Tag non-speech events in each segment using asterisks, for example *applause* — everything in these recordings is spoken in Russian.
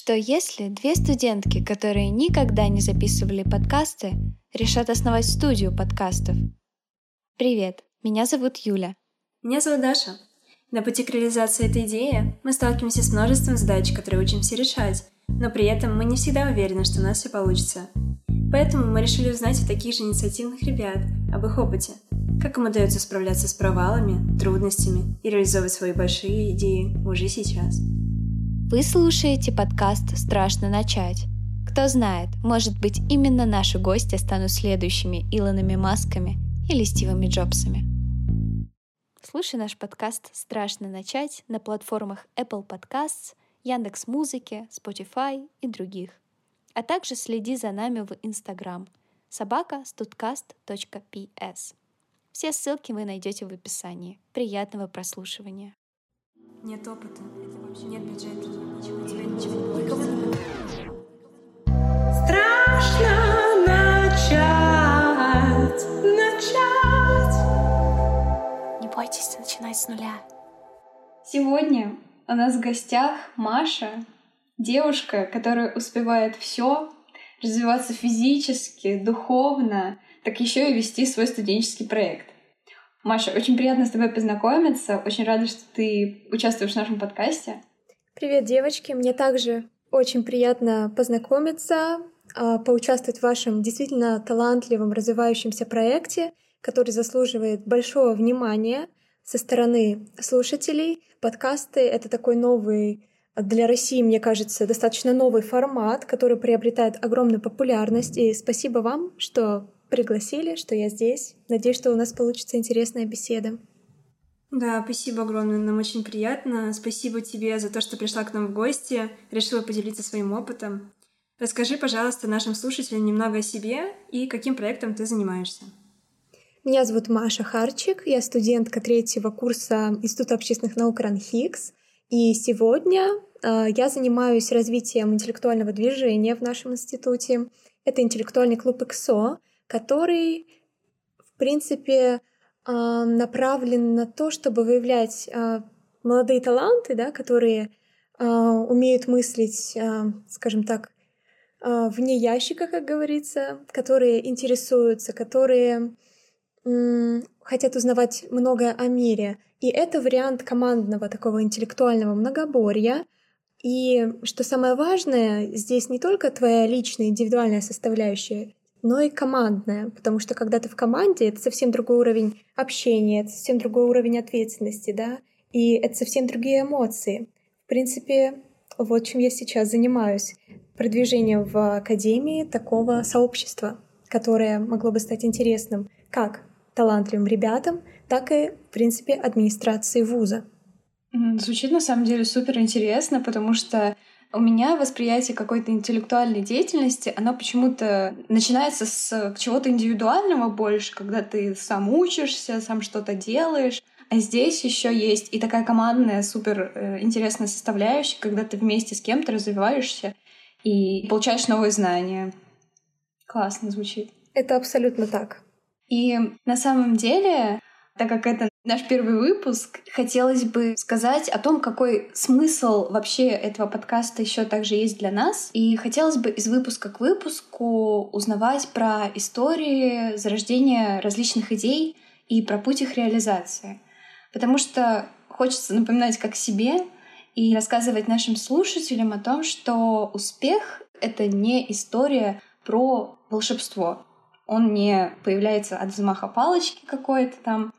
Что если две студентки, которые никогда не записывали подкасты, решат основать студию подкастов? Привет, меня зовут Юля. Меня зовут Даша. На пути к реализации этой идеи мы сталкиваемся с множеством задач, которые учимся решать, но при этом мы не всегда уверены, что у нас все получится. Поэтому мы решили узнать у таких же инициативных ребят об их опыте, как им удается справляться с провалами, трудностями и реализовывать свои большие идеи уже сейчас. Вы слушаете подкаст «Страшно начать». Кто знает, может быть, именно наши гости станут следующими Илонами Масками или Стивами Джобсами. Слушай наш подкаст «Страшно начать» на платформах Apple Podcasts, Яндекс Музыки, Spotify и других. А также следи за нами в Instagram собака studcast.ps. Все ссылки вы найдете в описании. Приятного прослушивания. Нет опыта, нет бюджета, ничего, тебя ничего, никого не Страшно начать, начать. Не бойтесь начинать с нуля. Сегодня у нас в гостях Маша, девушка, которая успевает все, развиваться физически, духовно, так еще и вести свой студенческий проект. Маша, очень приятно с тобой познакомиться. Очень рада, что ты участвуешь в нашем подкасте. Привет, девочки. Мне также очень приятно познакомиться, а, поучаствовать в вашем действительно талантливом, развивающемся проекте, который заслуживает большого внимания со стороны слушателей. Подкасты — это такой новый для России, мне кажется, достаточно новый формат, который приобретает огромную популярность. И спасибо вам, что пригласили, что я здесь. Надеюсь, что у нас получится интересная беседа. Да, спасибо огромное, нам очень приятно. Спасибо тебе за то, что пришла к нам в гости, решила поделиться своим опытом. Расскажи, пожалуйста, нашим слушателям немного о себе и каким проектом ты занимаешься. Меня зовут Маша Харчик, я студентка третьего курса Института общественных наук РАНХИКС, и сегодня э, я занимаюсь развитием интеллектуального движения в нашем институте. Это интеллектуальный клуб ИКСО, который, в принципе, а, направлен на то, чтобы выявлять а, молодые таланты, да, которые а, умеют мыслить, скажем так, вне ящика, как говорится, которые интересуются, которые хотят узнавать многое о мире. И это вариант командного такого интеллектуального многоборья. И что самое важное, здесь не только твоя личная индивидуальная составляющая, но и командная, потому что когда ты в команде, это совсем другой уровень общения, это совсем другой уровень ответственности, да, и это совсем другие эмоции. В принципе, вот чем я сейчас занимаюсь. Продвижением в академии такого сообщества, которое могло бы стать интересным как талантливым ребятам, так и, в принципе, администрации вуза. Звучит на самом деле супер интересно, потому что у меня восприятие какой-то интеллектуальной деятельности, оно почему-то начинается с чего-то индивидуального больше, когда ты сам учишься, сам что-то делаешь. А здесь еще есть и такая командная супер э, интересная составляющая, когда ты вместе с кем-то развиваешься и получаешь новые знания. Классно звучит. Это абсолютно так. И на самом деле так как это наш первый выпуск, хотелось бы сказать о том, какой смысл вообще этого подкаста еще также есть для нас. И хотелось бы из выпуска к выпуску узнавать про истории зарождения различных идей и про путь их реализации. Потому что хочется напоминать как себе и рассказывать нашим слушателям о том, что успех — это не история про волшебство. Он не появляется от взмаха палочки какой-то там,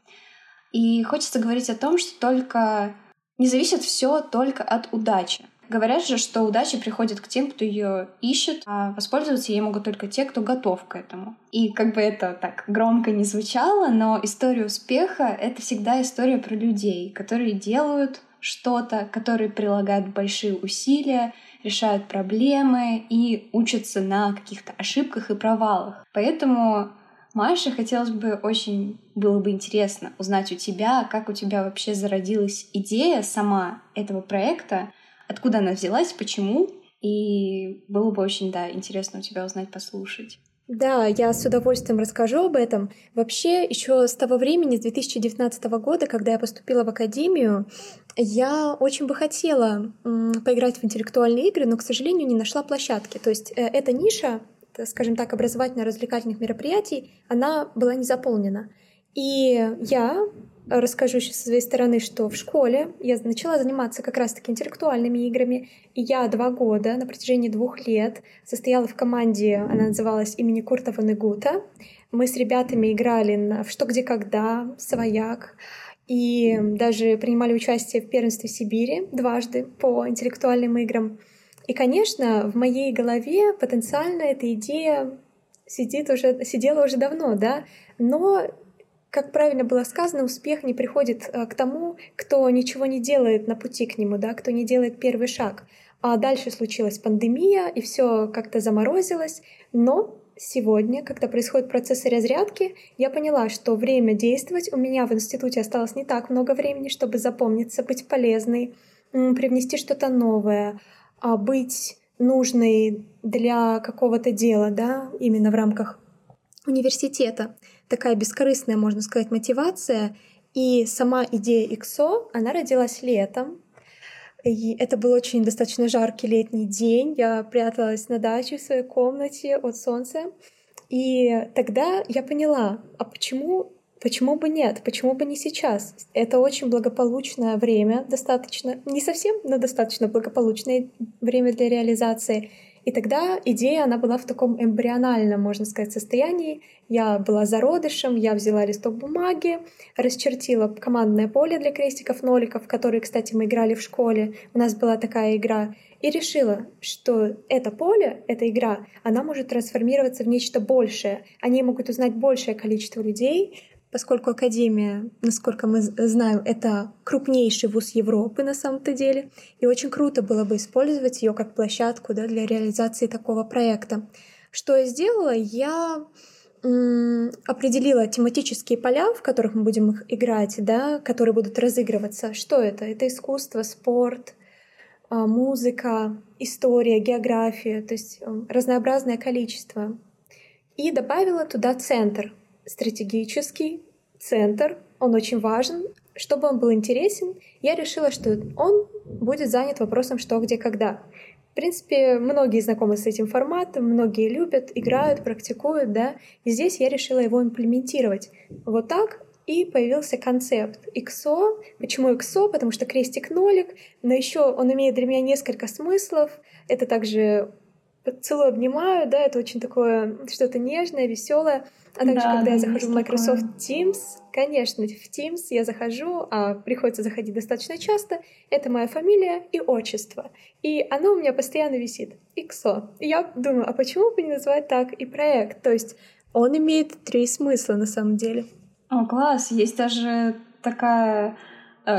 и хочется говорить о том, что только не зависит все только от удачи. Говорят же, что удача приходит к тем, кто ее ищет, а воспользоваться ей могут только те, кто готов к этому. И как бы это так громко не звучало, но история успеха — это всегда история про людей, которые делают что-то, которые прилагают большие усилия, решают проблемы и учатся на каких-то ошибках и провалах. Поэтому Маша, хотелось бы очень было бы интересно узнать у тебя, как у тебя вообще зародилась идея сама этого проекта, откуда она взялась, почему, и было бы очень, да, интересно у тебя узнать, послушать. Да, я с удовольствием расскажу об этом. Вообще, еще с того времени, с 2019 года, когда я поступила в академию, я очень бы хотела поиграть в интеллектуальные игры, но, к сожалению, не нашла площадки. То есть э, эта ниша, скажем так, образовательно-развлекательных мероприятий, она была не заполнена. И я расскажу сейчас со своей стороны, что в школе я начала заниматься как раз-таки интеллектуальными играми. И я два года, на протяжении двух лет, состояла в команде, она называлась имени Курта Ванегута. Мы с ребятами играли в «Что, где, когда», «Свояк», и даже принимали участие в первенстве Сибири дважды по интеллектуальным играм. И, конечно, в моей голове потенциально эта идея сидит уже, сидела уже давно, да, но как правильно было сказано, успех не приходит э, к тому, кто ничего не делает на пути к нему, да, кто не делает первый шаг. А дальше случилась пандемия, и все как-то заморозилось. Но сегодня, когда происходят процессы разрядки, я поняла, что время действовать у меня в институте осталось не так много времени, чтобы запомниться, быть полезной, привнести что-то новое, быть нужной для какого-то дела, да, именно в рамках университета такая бескорыстная, можно сказать, мотивация. И сама идея XO, она родилась летом. И это был очень достаточно жаркий летний день. Я пряталась на даче в своей комнате от солнца. И тогда я поняла, а почему, почему бы нет, почему бы не сейчас? Это очень благополучное время, достаточно, не совсем, но достаточно благополучное время для реализации. И тогда идея, она была в таком эмбриональном, можно сказать, состоянии. Я была зародышем, я взяла листок бумаги, расчертила командное поле для крестиков-ноликов, которые, кстати, мы играли в школе. У нас была такая игра. И решила, что это поле, эта игра, она может трансформироваться в нечто большее. Они могут узнать большее количество людей, поскольку Академия, насколько мы знаем, это крупнейший вуз Европы на самом-то деле, и очень круто было бы использовать ее как площадку да, для реализации такого проекта. Что я сделала? Я определила тематические поля, в которых мы будем их играть, да, которые будут разыгрываться. Что это? Это искусство, спорт, а, музыка, история, география, то есть разнообразное количество. И добавила туда центр, стратегический центр, он очень важен. Чтобы он был интересен, я решила, что он будет занят вопросом «что, где, когда». В принципе, многие знакомы с этим форматом, многие любят, играют, практикуют, да. И здесь я решила его имплементировать. Вот так и появился концепт XO. Почему XO? Потому что крестик-нолик, но еще он имеет для меня несколько смыслов. Это также целую, обнимаю, да, это очень такое что-то нежное, веселое. А также, да, когда да, я захожу в Microsoft такое. Teams, конечно, в Teams я захожу, а приходится заходить достаточно часто, это моя фамилия и отчество. И оно у меня постоянно висит. XO. И я думаю, а почему бы не назвать так и проект? То есть он имеет три смысла на самом деле. О, класс! Есть даже такая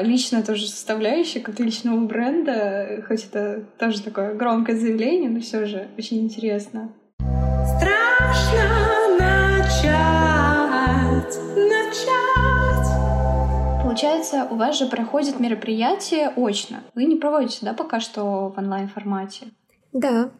личная тоже составляющая, как личного бренда, хоть это тоже такое громкое заявление, но все же очень интересно. Страшно! начать, начать. Получается, у вас же проходит мероприятие очно. Вы не проводите, да, пока что в онлайн-формате? Да.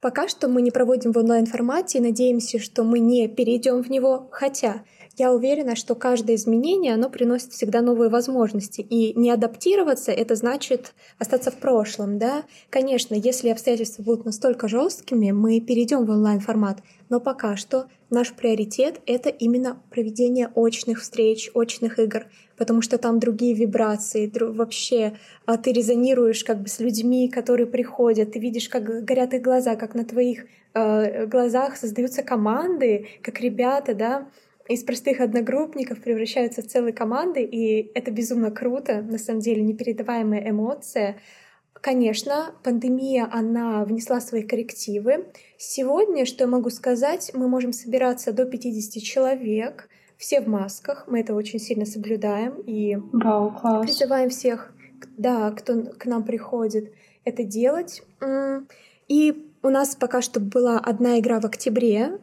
Пока что мы не проводим в онлайн-формате и надеемся, что мы не перейдем в него, хотя я уверена, что каждое изменение, оно приносит всегда новые возможности. И не адаптироваться — это значит остаться в прошлом, да? Конечно, если обстоятельства будут настолько жесткими, мы перейдем в онлайн-формат. Но пока что наш приоритет — это именно проведение очных встреч, очных игр, потому что там другие вибрации, вообще а ты резонируешь как бы с людьми, которые приходят, ты видишь, как горят их глаза, как на твоих э, глазах создаются команды, как ребята, да, из простых одногруппников превращаются в целые команды, и это безумно круто, на самом деле, непередаваемая эмоция. Конечно, пандемия, она внесла свои коррективы. Сегодня, что я могу сказать, мы можем собираться до 50 человек, все в масках, мы это очень сильно соблюдаем и Вау, класс. призываем всех, да, кто к нам приходит, это делать. И у нас пока что была одна игра в октябре,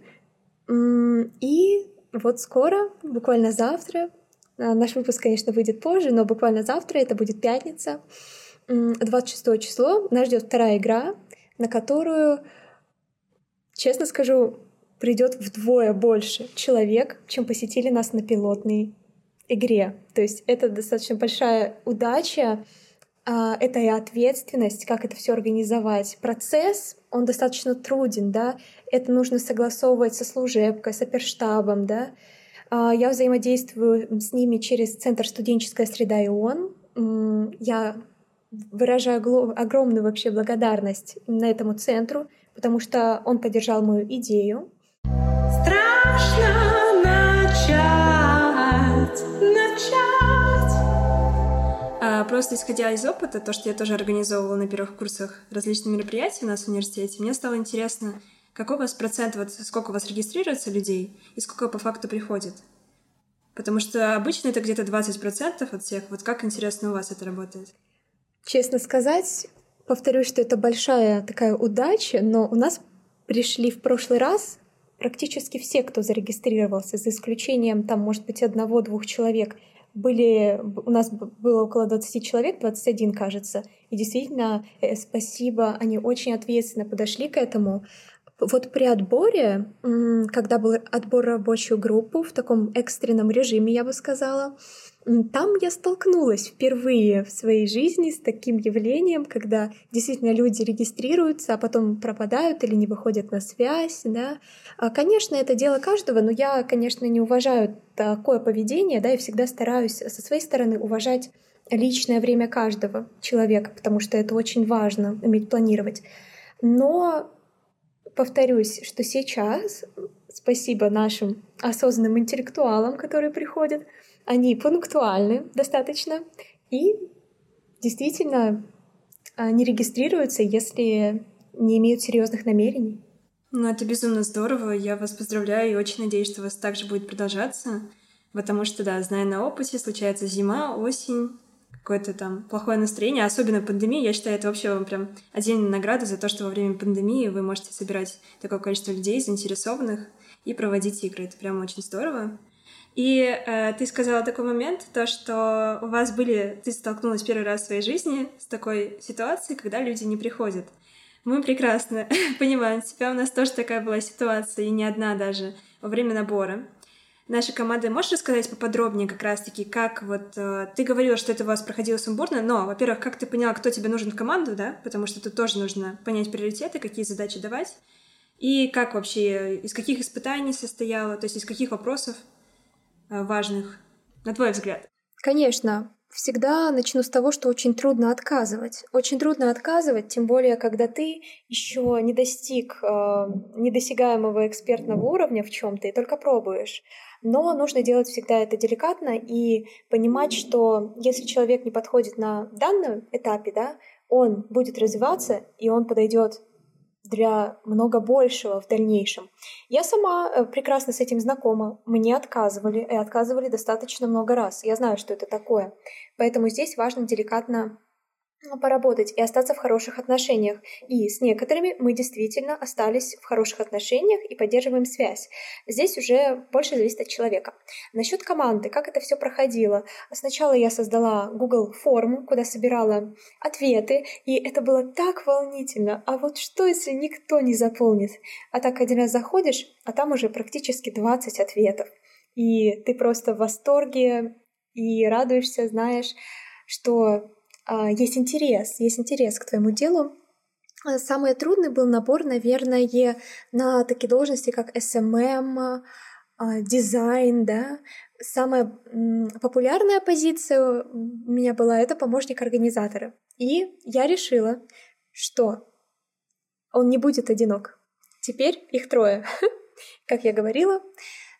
и вот скоро, буквально завтра, а, наш выпуск, конечно, выйдет позже, но буквально завтра, это будет пятница, 26 число, нас ждет вторая игра, на которую, честно скажу, придет вдвое больше человек, чем посетили нас на пилотной игре. То есть это достаточно большая удача, это и ответственность, как это все организовать. Процесс, он достаточно труден, да, это нужно согласовывать со служебкой, с оперштабом, да. А, я взаимодействую с ними через Центр «Студенческая среда ИОН». Я выражаю огромную вообще благодарность на этому центру, потому что он поддержал мою идею. Просто исходя из опыта, то, что я тоже организовывала на первых курсах различные мероприятия у нас в университете, мне стало интересно, какой у вас процент, вот сколько у вас регистрируется людей и сколько по факту приходит? Потому что обычно это где-то 20% от всех. Вот как интересно у вас это работает? Честно сказать, повторюсь, что это большая такая удача, но у нас пришли в прошлый раз практически все, кто зарегистрировался, за исключением там, может быть, одного-двух человек, были, у нас было около 20 человек, 21, кажется. И действительно, э, спасибо, они очень ответственно подошли к этому. Вот при отборе, когда был отбор рабочую группу в таком экстренном режиме, я бы сказала, там я столкнулась впервые в своей жизни с таким явлением, когда действительно люди регистрируются, а потом пропадают или не выходят на связь. Да. А, конечно, это дело каждого, но я, конечно, не уважаю такое поведение, да, и всегда стараюсь со своей стороны уважать личное время каждого человека, потому что это очень важно уметь планировать. Но повторюсь, что сейчас, спасибо нашим осознанным интеллектуалам, которые приходят, они пунктуальны достаточно и действительно а, не регистрируются, если не имеют серьезных намерений. Ну, это безумно здорово. Я вас поздравляю и очень надеюсь, что у вас также будет продолжаться. Потому что, да, зная на опыте, случается зима, осень, какое-то там плохое настроение, особенно пандемия, я считаю, это вообще вам прям отдельная награда за то, что во время пандемии вы можете собирать такое количество людей, заинтересованных, и проводить игры. Это прям очень здорово. И э, ты сказала такой момент, то, что у вас были, ты столкнулась первый раз в своей жизни с такой ситуацией, когда люди не приходят. Мы прекрасно *laughs* понимаем тебя, у нас тоже такая была ситуация, и не одна даже, во время набора. Наша команда, можешь рассказать поподробнее как раз-таки, как вот... Э, ты говорила, что это у вас проходило сумбурно, но, во-первых, как ты поняла, кто тебе нужен в команду, да? Потому что тут тоже нужно понять приоритеты, какие задачи давать. И как вообще, из каких испытаний состояло, то есть из каких вопросов Э, важных, на твой взгляд? Конечно. Всегда начну с того, что очень трудно отказывать. Очень трудно отказывать, тем более, когда ты еще не достиг э, недосягаемого экспертного уровня в чем-то и только пробуешь. Но нужно делать всегда это деликатно и понимать, что если человек не подходит на данном этапе, да, он будет развиваться и он подойдет для много большего в дальнейшем. Я сама э, прекрасно с этим знакома. Мне отказывали, и отказывали достаточно много раз. Я знаю, что это такое. Поэтому здесь важно деликатно поработать и остаться в хороших отношениях. И с некоторыми мы действительно остались в хороших отношениях и поддерживаем связь. Здесь уже больше зависит от человека. Насчет команды, как это все проходило. Сначала я создала Google форму, куда собирала ответы, и это было так волнительно. А вот что, если никто не заполнит? А так один раз заходишь, а там уже практически 20 ответов. И ты просто в восторге и радуешься, знаешь, что а, есть интерес, есть интерес к твоему делу. А, самый трудный был набор, наверное, на такие должности, как SMM, а, дизайн, да. Самая популярная позиция у меня была это помощник организатора. И я решила, что он не будет одинок. Теперь их трое. *laughs* Как я говорила,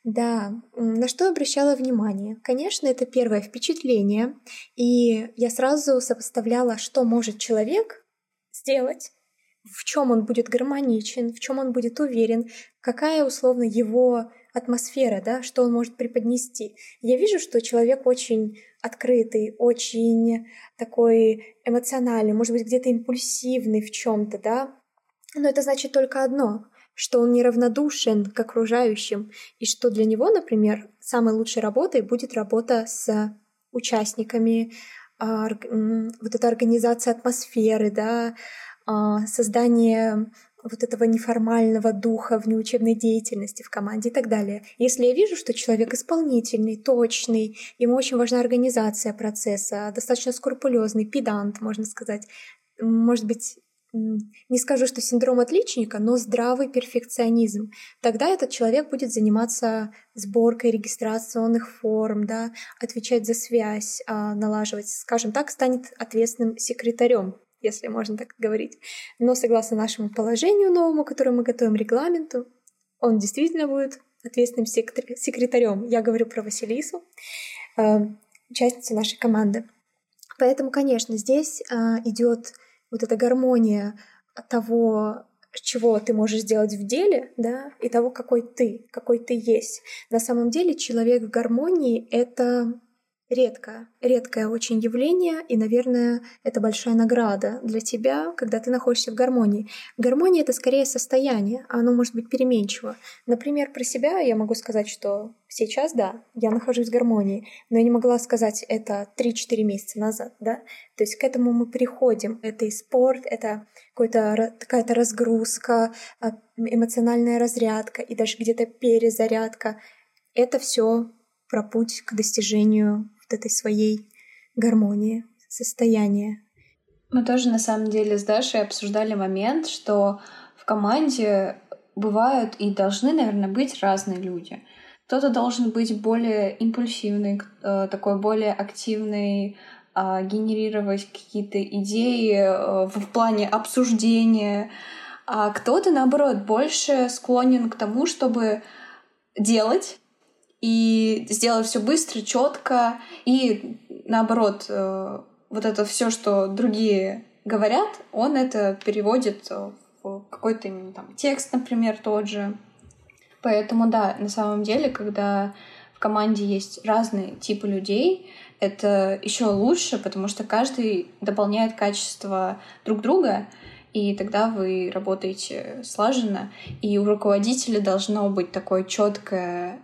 да, на что обращала внимание? Конечно, это первое впечатление, и я сразу сопоставляла, что может человек сделать, в чем он будет гармоничен, в чем он будет уверен, какая условно его атмосфера, да, что он может преподнести. Я вижу, что человек очень открытый, очень такой эмоциональный, может быть, где-то импульсивный в чем-то, да. Но это значит только одно что он неравнодушен к окружающим, и что для него, например, самой лучшей работой будет работа с участниками, вот эта организация атмосферы, да, а, создание вот этого неформального духа в неучебной деятельности в команде и так далее. Если я вижу, что человек исполнительный, точный, ему очень важна организация процесса, достаточно скрупулезный, педант, можно сказать, может быть, не скажу, что синдром отличника, но здравый перфекционизм. Тогда этот человек будет заниматься сборкой регистрационных форм, да, отвечать за связь, а, налаживать, скажем так, станет ответственным секретарем, если можно так говорить. Но согласно нашему положению новому, которое мы готовим регламенту, он действительно будет ответственным секретарем. Я говорю про Василису, а, участницу нашей команды. Поэтому, конечно, здесь а, идет вот эта гармония того, чего ты можешь сделать в деле, да, и того, какой ты, какой ты есть. На самом деле человек в гармонии — это редкое, редкое очень явление, и, наверное, это большая награда для тебя, когда ты находишься в гармонии. Гармония — это скорее состояние, а оно может быть переменчиво. Например, про себя я могу сказать, что сейчас, да, я нахожусь в гармонии, но я не могла сказать это 3-4 месяца назад, да. То есть к этому мы приходим. Это и спорт, это какая-то разгрузка, а, эмоциональная разрядка и даже где-то перезарядка. Это все про путь к достижению вот этой своей гармонии, состояния. Мы тоже на самом деле с Дашей обсуждали момент, что в команде бывают и должны, наверное, быть разные люди. Кто-то должен быть более импульсивный, э, такой более активный, а, генерировать какие-то идеи э, в плане обсуждения, а кто-то, наоборот, больше склонен к тому, чтобы делать, и сделать все быстро, четко, и наоборот, э, вот это все, что другие говорят, он это переводит в какой-то именно там текст, например, тот же. Поэтому да, на самом деле, когда в команде есть разные типы людей, это еще лучше, потому что каждый дополняет качество друг друга, и тогда вы работаете слаженно, и у руководителя должно быть такое четкое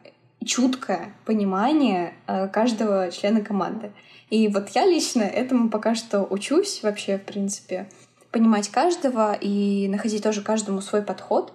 чуткое понимание э, каждого члена команды. И вот я лично этому пока что учусь вообще, в принципе, понимать каждого и находить тоже каждому свой подход.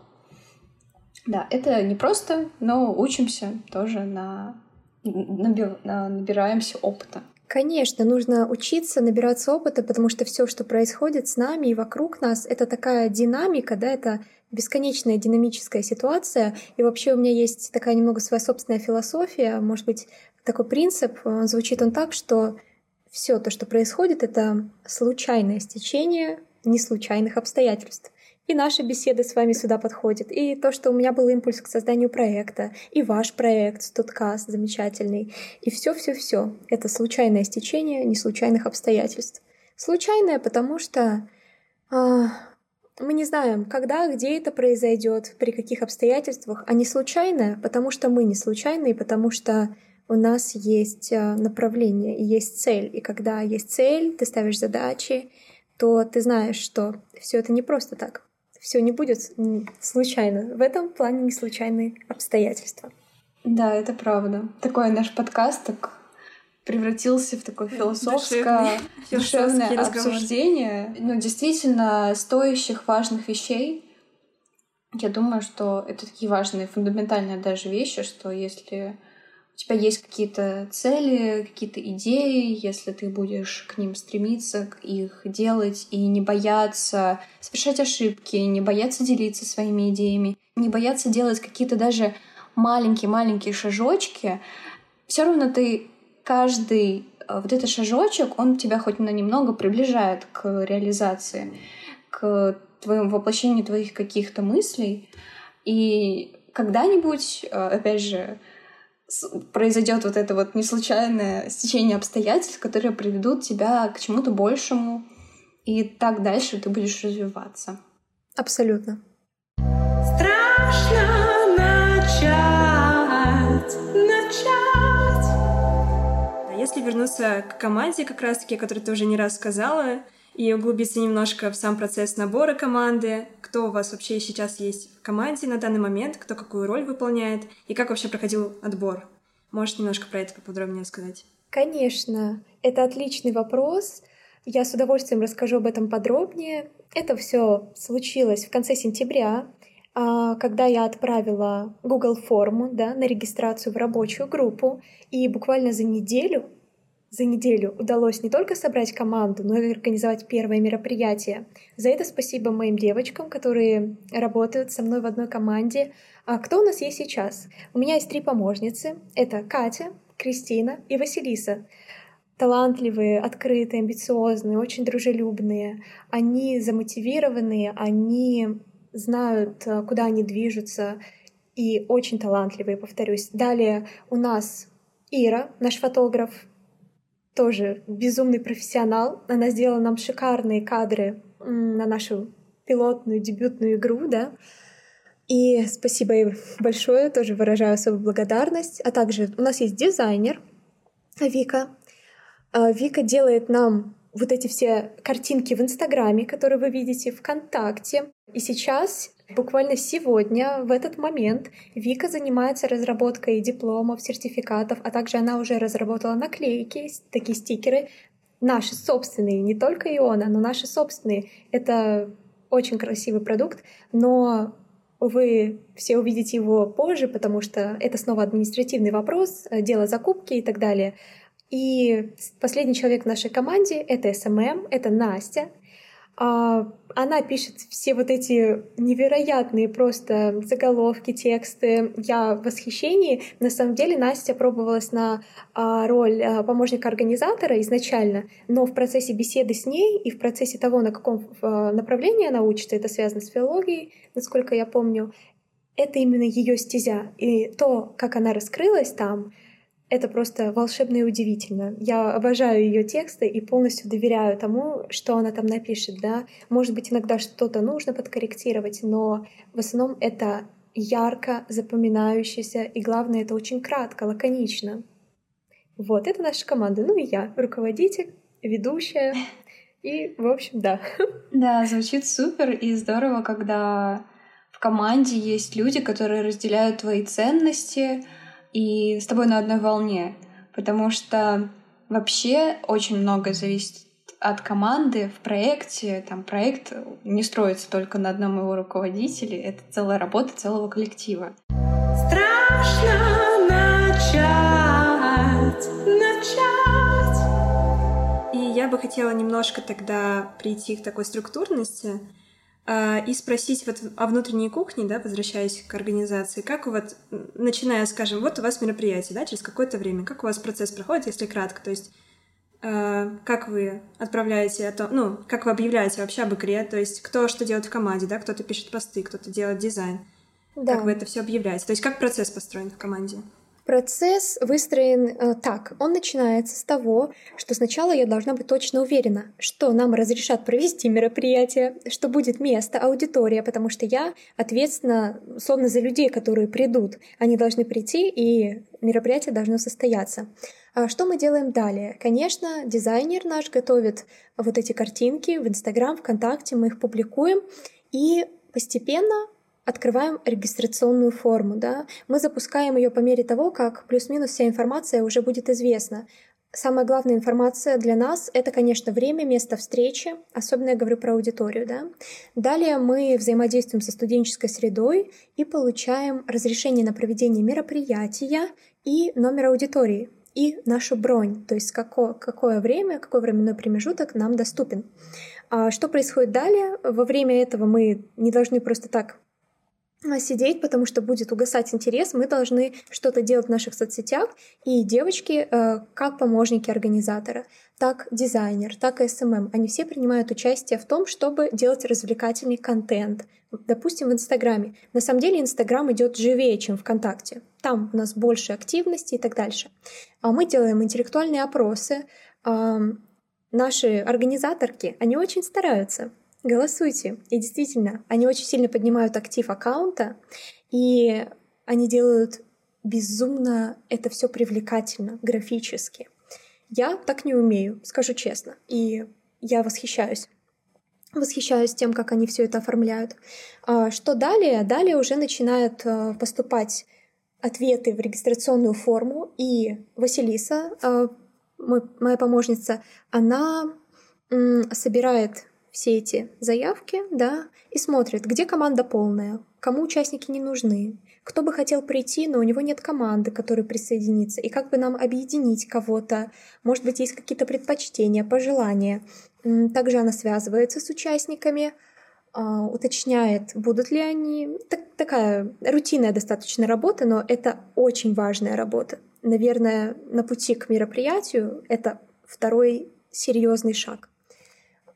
Да, это не просто, но учимся тоже на, наби... набираемся опыта. Конечно, нужно учиться, набираться опыта, потому что все, что происходит с нами и вокруг нас, это такая динамика, да, это бесконечная динамическая ситуация. И вообще у меня есть такая немного своя собственная философия, может быть, такой принцип. Звучит он так, что все то, что происходит, это случайное стечение неслучайных обстоятельств. И наша беседа с вами сюда подходит. И то, что у меня был импульс к созданию проекта, и ваш проект, Студкаст замечательный. И все, все, все. Это случайное стечение неслучайных обстоятельств. Случайное, потому что а, мы не знаем, когда, где это произойдет, при каких обстоятельствах, а не случайное, потому что мы не случайные, потому что у нас есть а, направление и есть цель. И когда есть цель, ты ставишь задачи, то ты знаешь, что все это не просто так все не будет случайно. В этом плане не случайные обстоятельства. Да, это правда. Такой наш подкаст так превратился в такое философское, душевное обсуждение. Ну, действительно, стоящих важных вещей. Я думаю, что это такие важные, фундаментальные даже вещи, что если у тебя есть какие-то цели, какие-то идеи, если ты будешь к ним стремиться, их делать и не бояться совершать ошибки, не бояться делиться своими идеями, не бояться делать какие-то даже маленькие-маленькие шажочки, все равно ты каждый э, вот этот шажочек, он тебя хоть на немного приближает к реализации, к твоему воплощению твоих каких-то мыслей. И когда-нибудь, э, опять же, произойдет вот это вот неслучайное стечение обстоятельств, которые приведут тебя к чему-то большему, и так дальше ты будешь развиваться. Абсолютно. Страшно начать, начать. Если вернуться к команде, как раз-таки, о которой ты уже не раз сказала, и углубиться немножко в сам процесс набора команды, кто у вас вообще сейчас есть в команде на данный момент, кто какую роль выполняет, и как вообще проходил отбор. Можешь немножко про это поподробнее сказать? Конечно, это отличный вопрос. Я с удовольствием расскажу об этом подробнее. Это все случилось в конце сентября, а, когда я отправила Google форму да, на регистрацию в рабочую группу, и буквально за неделю за неделю удалось не только собрать команду, но и организовать первое мероприятие. За это спасибо моим девочкам, которые работают со мной в одной команде. А кто у нас есть сейчас? У меня есть три помощницы. Это Катя, Кристина и Василиса. Талантливые, открытые, амбициозные, очень дружелюбные. Они замотивированные, они знают, э, куда они движутся, и очень талантливые, повторюсь. Далее у нас Ира, наш фотограф, тоже безумный профессионал. Она сделала нам шикарные кадры на нашу пилотную дебютную игру, да. И спасибо ей большое, тоже выражаю особую благодарность. А также у нас есть дизайнер Вика. А, Вика делает нам вот эти все картинки в Инстаграме, которые вы видите ВКонтакте. И сейчас, буквально сегодня, в этот момент, Вика занимается разработкой дипломов, сертификатов, а также она уже разработала наклейки, такие стикеры, наши собственные, не только Иона, но наши собственные. Это очень красивый продукт, но вы все увидите его позже, потому что это снова административный вопрос, дело закупки и так далее. И последний человек в нашей команде — это SMM, это Настя. А, она пишет все вот эти невероятные просто заголовки, тексты. Я в восхищении. На самом деле Настя пробовалась на а, роль а, помощника организатора изначально, но в процессе беседы с ней и в процессе того, на каком направлении она учится, это связано с филологией, насколько я помню, это именно ее стезя. И то, как она раскрылась там, это просто волшебно и удивительно. Я обожаю ее тексты и полностью доверяю тому, что она там напишет. Да? Может быть, иногда что-то нужно подкорректировать, но в основном это ярко, запоминающееся, и главное, это очень кратко, лаконично. Вот, это наша команда. Ну и я, руководитель, ведущая. И, в общем, да. Да, звучит супер и здорово, когда в команде есть люди, которые разделяют твои ценности, и с тобой на одной волне, потому что вообще очень много зависит от команды в проекте. Там проект не строится только на одном его руководителе, это целая работа целого коллектива. Страшно начать, начать. И я бы хотела немножко тогда прийти к такой структурности, и спросить вот о внутренней кухне, да, возвращаясь к организации, как вот, начиная, скажем, вот у вас мероприятие, да, через какое-то время, как у вас процесс проходит, если кратко, то есть а, как вы отправляете, о ну, как вы объявляете вообще об игре, то есть кто что делает в команде, да, кто-то пишет посты, кто-то делает дизайн, да. как вы это все объявляете, то есть как процесс построен в команде? Процесс выстроен э, так. Он начинается с того, что сначала я должна быть точно уверена, что нам разрешат провести мероприятие, что будет место, аудитория, потому что я ответственна, условно, за людей, которые придут. Они должны прийти, и мероприятие должно состояться. А что мы делаем далее? Конечно, дизайнер наш готовит вот эти картинки в Инстаграм, ВКонтакте, мы их публикуем, и постепенно открываем регистрационную форму, да, мы запускаем ее по мере того, как плюс-минус вся информация уже будет известна. Самая главная информация для нас — это, конечно, время, место встречи, особенно я говорю про аудиторию. Да? Далее мы взаимодействуем со студенческой средой и получаем разрешение на проведение мероприятия и номер аудитории, и нашу бронь, то есть какое, какое время, какой временной промежуток нам доступен. А что происходит далее? Во время этого мы не должны просто так сидеть, потому что будет угасать интерес, мы должны что-то делать в наших соцсетях, и девочки, э, как помощники организатора, так дизайнер, так и SMM, они все принимают участие в том, чтобы делать развлекательный контент, допустим, в Инстаграме. На самом деле Инстаграм идет живее, чем ВКонтакте. Там у нас больше активности и так дальше. А мы делаем интеллектуальные опросы. Наши организаторки, они очень стараются. Голосуйте. И действительно, они очень сильно поднимают актив аккаунта, и они делают безумно это все привлекательно, графически. Я так не умею, скажу честно. И я восхищаюсь. Восхищаюсь тем, как они все это оформляют. А что далее? Далее уже начинают э, поступать ответы в регистрационную форму, и Василиса, э, моя помощница, она собирает все эти заявки, да, и смотрит, где команда полная, кому участники не нужны, кто бы хотел прийти, но у него нет команды, которая присоединится, и как бы нам объединить кого-то, может быть, есть какие-то предпочтения, пожелания. Также она связывается с участниками, а, уточняет, будут ли они... Так, такая рутинная достаточно работа, но это очень важная работа. Наверное, на пути к мероприятию это второй серьезный шаг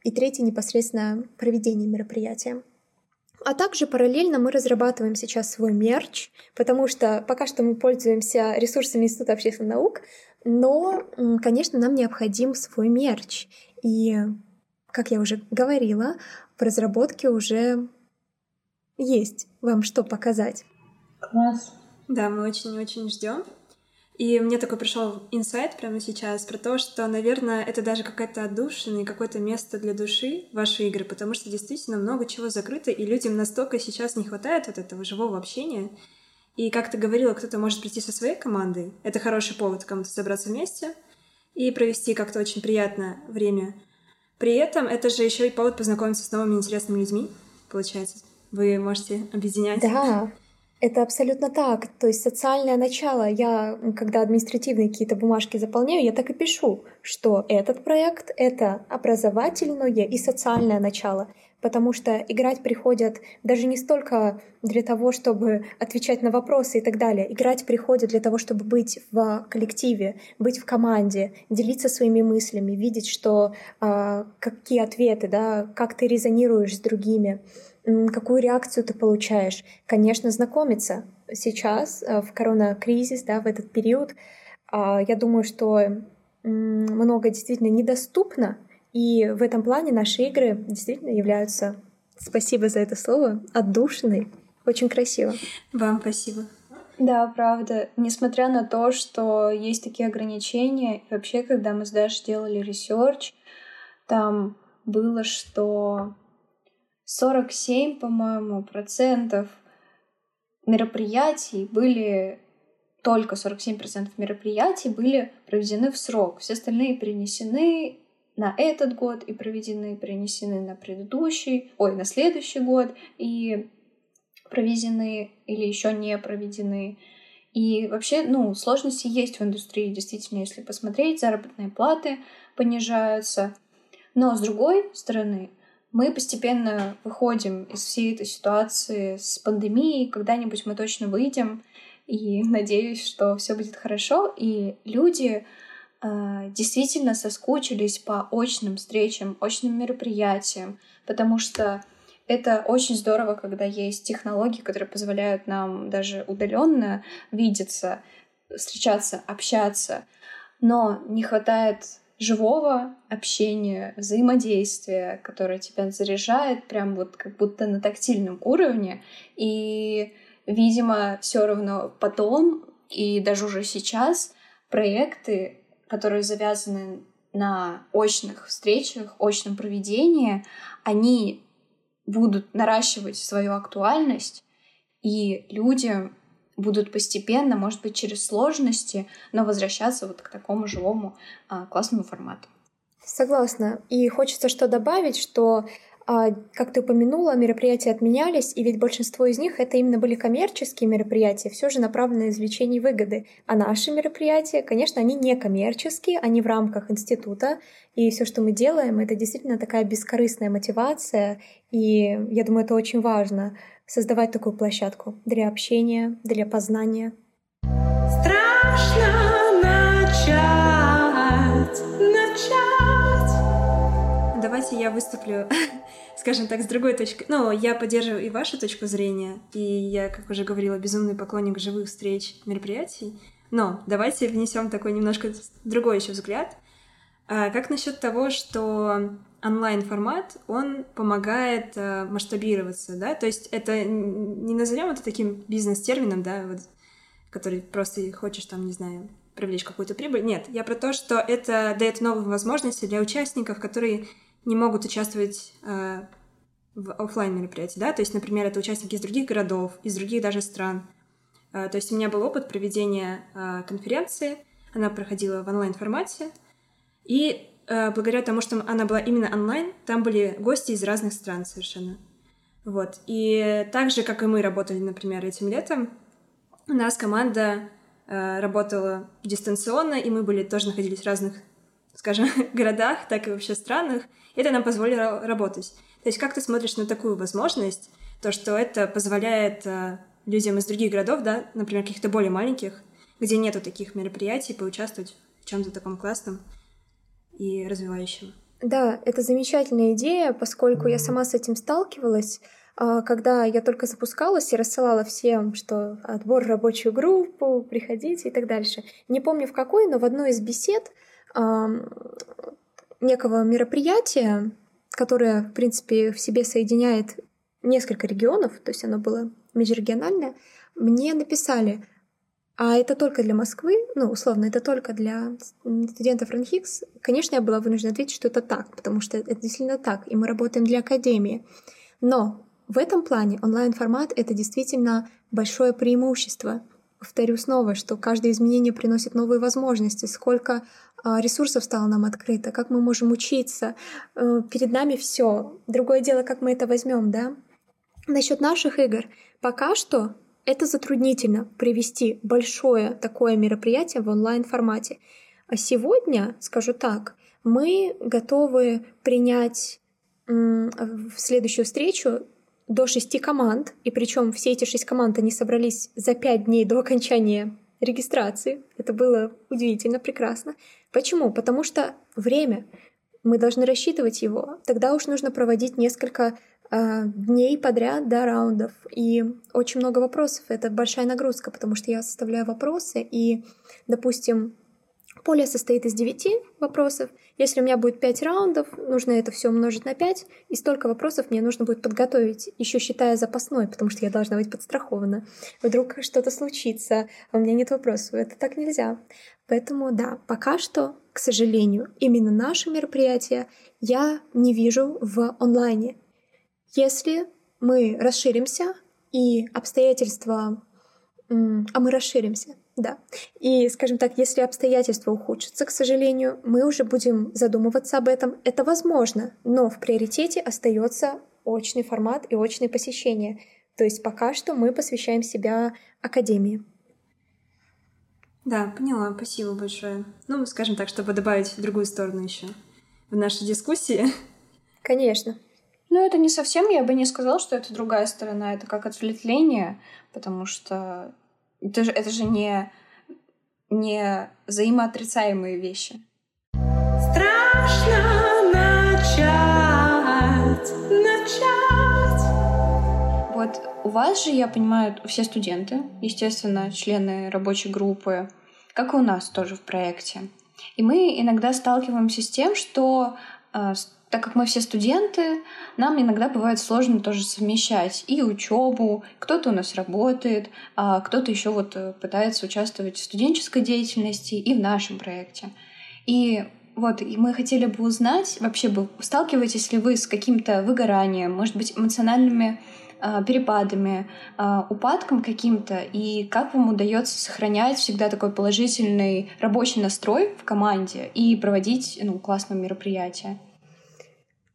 и третий непосредственно проведение мероприятия. А также параллельно мы разрабатываем сейчас свой мерч, потому что пока что мы пользуемся ресурсами Института общественных наук, но, конечно, нам необходим свой мерч. И, как я уже говорила, в разработке уже есть вам что показать. Класс. Да, мы очень-очень ждем. И мне такой пришел инсайт прямо сейчас про то, что, наверное, это даже какая-то отдушина и какое-то место для души ваши игры, потому что действительно много чего закрыто, и людям настолько сейчас не хватает вот этого живого общения. И как ты говорила, кто-то может прийти со своей командой. Это хороший повод кому-то собраться вместе и провести как-то очень приятное время. При этом это же еще и повод познакомиться с новыми интересными людьми, получается. Вы можете объединять. Да, это абсолютно так. То есть социальное начало, я, когда административные какие-то бумажки заполняю, я так и пишу, что этот проект — это образовательное и социальное начало. Потому что играть приходят даже не столько для того, чтобы отвечать на вопросы и так далее. Играть приходят для того, чтобы быть в коллективе, быть в команде, делиться своими мыслями, видеть, что э, какие ответы, да, как ты резонируешь с другими какую реакцию ты получаешь. Конечно, знакомиться сейчас, э, в коронакризис, да, в этот период. А, я думаю, что много действительно недоступно, и в этом плане наши игры действительно являются, спасибо за это слово, отдушиной. Очень красиво. Вам спасибо. Да, правда. Несмотря на то, что есть такие ограничения, вообще, когда мы с Дашей делали research, там было, что 47, по-моему, процентов мероприятий были только 47% мероприятий были проведены в срок. Все остальные перенесены на этот год и проведены, перенесены на предыдущий, ой, на следующий год и проведены или еще не проведены. И вообще, ну, сложности есть в индустрии, действительно, если посмотреть, заработные платы понижаются. Но с другой стороны, мы постепенно выходим из всей этой ситуации с пандемией. Когда-нибудь мы точно выйдем. И *laughs* надеюсь, что все будет хорошо. И люди э, действительно соскучились по очным встречам, очным мероприятиям, потому что это очень здорово, когда есть технологии, которые позволяют нам даже удаленно видеться, встречаться, общаться. Но не хватает живого общения, взаимодействия, которое тебя заряжает прям вот как будто на тактильном уровне. И, видимо, все равно потом и даже уже сейчас проекты, которые завязаны на очных встречах, очном проведении, они будут наращивать свою актуальность, и людям будут постепенно, может быть, через сложности, но возвращаться вот к такому живому а, классному формату. Согласна. И хочется что добавить, что как ты упомянула, мероприятия отменялись, и ведь большинство из них это именно были коммерческие мероприятия, все же направленные на извлечение выгоды. А наши мероприятия, конечно, они не коммерческие, они в рамках института, и все, что мы делаем, это действительно такая бескорыстная мотивация, и я думаю, это очень важно создавать такую площадку для общения, для познания. Давайте я выступлю, *laughs* скажем так, с другой точки. Ну, я поддерживаю и вашу точку зрения, и я, как уже говорила, безумный поклонник живых встреч, мероприятий. Но давайте внесем такой немножко другой еще взгляд. А как насчет того, что онлайн-формат, он помогает э, масштабироваться, да, то есть это не назовем это таким бизнес-термином, да, вот, который просто хочешь там, не знаю, привлечь какую-то прибыль. Нет, я про то, что это дает новые возможности для участников, которые не могут участвовать э, в офлайн мероприятии, да, то есть, например, это участники из других городов, из других даже стран. Э, то есть у меня был опыт проведения э, конференции, она проходила в онлайн-формате, и э, благодаря тому, что она была именно онлайн, там были гости из разных стран совершенно. Вот. И так же, как и мы работали, например, этим летом, у нас команда э, работала дистанционно, и мы были тоже находились в разных, скажем, *laughs* городах, так и вообще странах. Это нам позволило работать. То есть как ты смотришь на такую возможность, то, что это позволяет э, людям из других городов, да, например, каких-то более маленьких, где нету таких мероприятий, поучаствовать в чем-то таком классном и развивающем. Да, это замечательная идея, поскольку я сама с этим сталкивалась, а, когда я только запускалась и рассылала всем, что отбор рабочую группу, приходите и так дальше. Не помню в какой, но в одной из бесед некого мероприятия, которое, в принципе, в себе соединяет несколько регионов, то есть оно было межрегиональное, мне написали, а это только для Москвы, ну, условно, это только для студентов РАНХИКС. Конечно, я была вынуждена ответить, что это так, потому что это действительно так, и мы работаем для Академии. Но в этом плане онлайн-формат — это действительно большое преимущество. Повторю снова, что каждое изменение приносит новые возможности, сколько а, ресурсов стало нам открыто, как мы можем учиться. Э, перед нами все. Другое дело, как мы это возьмем, да? Насчет наших игр. Пока что это затруднительно привести большое такое мероприятие в онлайн-формате. А сегодня, скажу так, мы готовы принять в следующую встречу до шести команд, и причем все эти шесть команд, они собрались за пять дней до окончания регистрации. Это было удивительно прекрасно. Почему? Потому что время. Мы должны рассчитывать его. Тогда уж нужно проводить несколько э, дней подряд, да, раундов. И очень много вопросов. Это большая нагрузка, потому что я составляю вопросы, и, допустим, поле состоит из девяти вопросов. Если у меня будет пять раундов, нужно это все умножить на пять, и столько вопросов мне нужно будет подготовить, еще считая запасной, потому что я должна быть подстрахована. Вдруг что-то случится, а у меня нет вопросов. Это так нельзя. Поэтому да, пока что, к сожалению, именно наше мероприятие я не вижу в онлайне. Если мы расширимся и обстоятельства... А мы расширимся, да. И, скажем так, если обстоятельства ухудшатся, к сожалению, мы уже будем задумываться об этом. Это возможно, но в приоритете остается очный формат и очные посещения. То есть пока что мы посвящаем себя академии. Да, поняла, спасибо большое. Ну, скажем так, чтобы добавить другую сторону еще в нашей дискуссии. Конечно. Ну, это не совсем, я бы не сказала, что это другая сторона, это как отвлечение, потому что это же, это же не, не взаимоотрицаемые вещи. Страшно начать, начать. Вот у вас же, я понимаю, все студенты, естественно, члены рабочей группы, как и у нас тоже в проекте. И мы иногда сталкиваемся с тем, что э, так как мы все студенты, нам иногда бывает сложно тоже совмещать и учебу, кто-то у нас работает, а кто-то еще вот э, пытается участвовать в студенческой деятельности и в нашем проекте. И вот, и мы хотели бы узнать, вообще бы сталкиваетесь ли вы с каким-то выгоранием, может быть, эмоциональными э, перепадами, э, упадком каким-то, и как вам удается сохранять всегда такой положительный рабочий настрой в команде и проводить ну, классные мероприятия?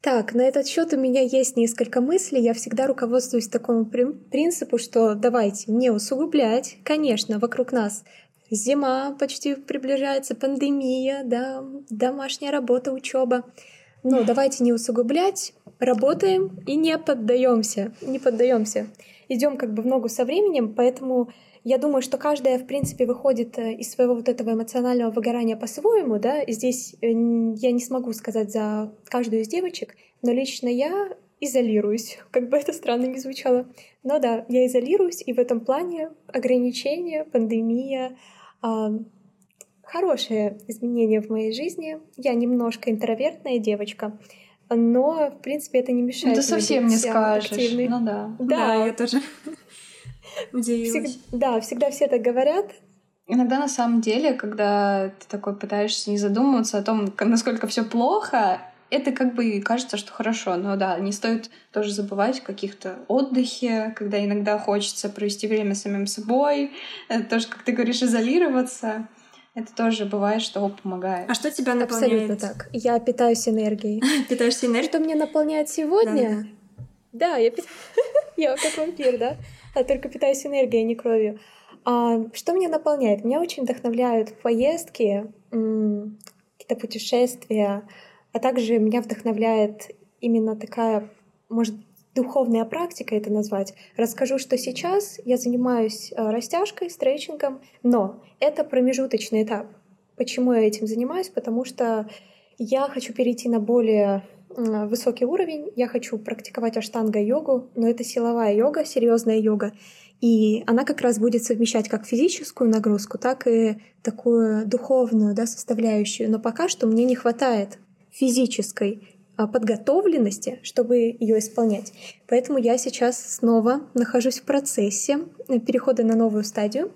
Так, на этот счет у меня есть несколько мыслей. Я всегда руководствуюсь такому принципу, что давайте не усугублять. Конечно, вокруг нас зима почти приближается, пандемия, да, домашняя работа, учеба. Но давайте не усугублять, работаем и не поддаемся, не поддаемся. Идем как бы в ногу со временем, поэтому я думаю, что каждая, в принципе, выходит э, из своего вот этого эмоционального выгорания по-своему, да, и здесь э, я не смогу сказать за каждую из девочек, но лично я изолируюсь, *laughs* как бы это странно не звучало. Но да, я изолируюсь, и в этом плане ограничения, пандемия, э, хорошее изменение в моей жизни. Я немножко интровертная девочка, но, в принципе, это не мешает. Ну, ты совсем не скажешь. Активной. Ну да. Да, да я тоже *laughs* удивилась. Всег... Да, всегда все так говорят. Иногда на самом деле, когда ты такой пытаешься не задумываться о том, насколько все плохо, это как бы кажется, что хорошо, но да, не стоит тоже забывать о каких-то отдыхе, когда иногда хочется провести время с самим собой, тоже, как ты говоришь, изолироваться. Это тоже бывает, что помогает. А что тебя наполняет? Абсолютно так. Я питаюсь энергией. *laughs* Питаешься энергией? Что меня наполняет сегодня? Да, я *laughs* я как вампир, да? А только питаюсь энергией, а не кровью. А, что меня наполняет? Меня очень вдохновляют поездки, какие-то путешествия, а также меня вдохновляет именно такая, может, духовная практика это назвать. Расскажу, что сейчас я занимаюсь э, растяжкой, стретчингом, но это промежуточный этап. Почему я этим занимаюсь? Потому что я хочу перейти на более высокий уровень, я хочу практиковать аштанга-йогу, но это силовая йога, серьезная йога. И она как раз будет совмещать как физическую нагрузку, так и такую духовную да, составляющую. Но пока что мне не хватает физической а, подготовленности, чтобы ее исполнять. Поэтому я сейчас снова нахожусь в процессе перехода на новую стадию,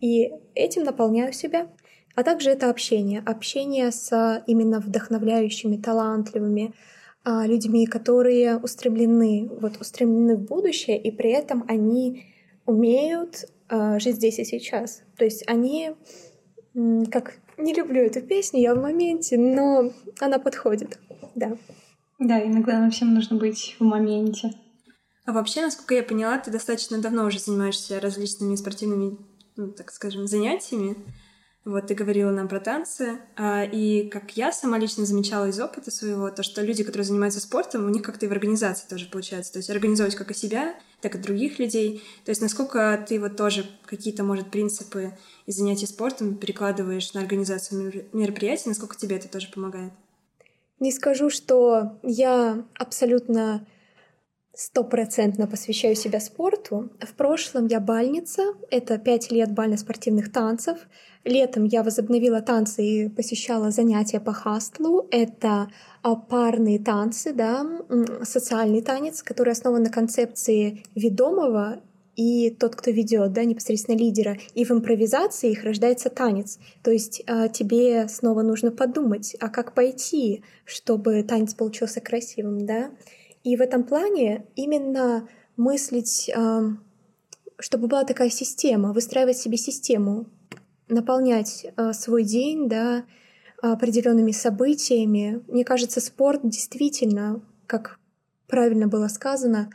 и этим наполняю себя. А также это общение. Общение с именно вдохновляющими, талантливыми а, людьми, которые устремлены, вот, устремлены в будущее, и при этом они умеют э, жить здесь и сейчас. То есть они, как не люблю эту песню, я в моменте, но она подходит, да. Да, иногда нам всем нужно быть в моменте. А вообще, насколько я поняла, ты достаточно давно уже занимаешься различными спортивными, ну, так скажем, занятиями. Вот ты говорила нам про танцы, а, и как я сама лично замечала из опыта своего, то, что люди, которые занимаются спортом, у них как-то и в организации тоже получается. То есть организовать как и себя, так и других людей. То есть насколько ты вот тоже какие-то, может, принципы из занятий спортом перекладываешь на организацию мероприятий, насколько тебе это тоже помогает? Не скажу, что я абсолютно стопроцентно посвящаю себя спорту. В прошлом я бальница, это пять лет бально-спортивных танцев. Летом я возобновила танцы и посещала занятия по хастлу. Это а, парные танцы, да, социальный танец, который основан на концепции ведомого и тот, кто ведет, да, непосредственно лидера. И в импровизации их рождается танец. То есть э, тебе снова нужно подумать, а как пойти, чтобы танец получился красивым, да. И в этом плане именно мыслить, чтобы была такая система, выстраивать себе систему, наполнять а, свой день, да, определенными событиями. Мне кажется, спорт действительно, как правильно было сказано,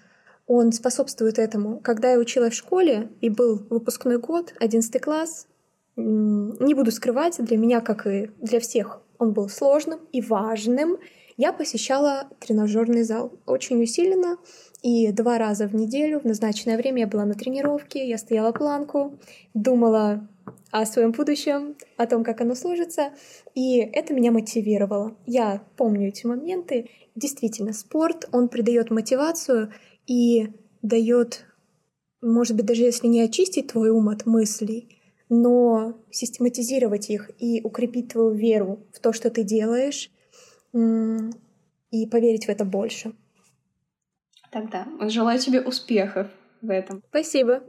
он способствует этому. Когда я училась в школе и был выпускной год, 11 класс, не буду скрывать, для меня, как и для всех, он был сложным и важным я посещала тренажерный зал очень усиленно, и два раза в неделю в назначенное время я была на тренировке, я стояла планку, думала о своем будущем, о том, как оно сложится, и это меня мотивировало. Я помню эти моменты. Действительно, спорт, он придает мотивацию и дает, может быть, даже если не очистить твой ум от мыслей, но систематизировать их и укрепить твою веру в то, что ты делаешь, и поверить в это больше. Тогда желаю тебе успехов в этом. Спасибо.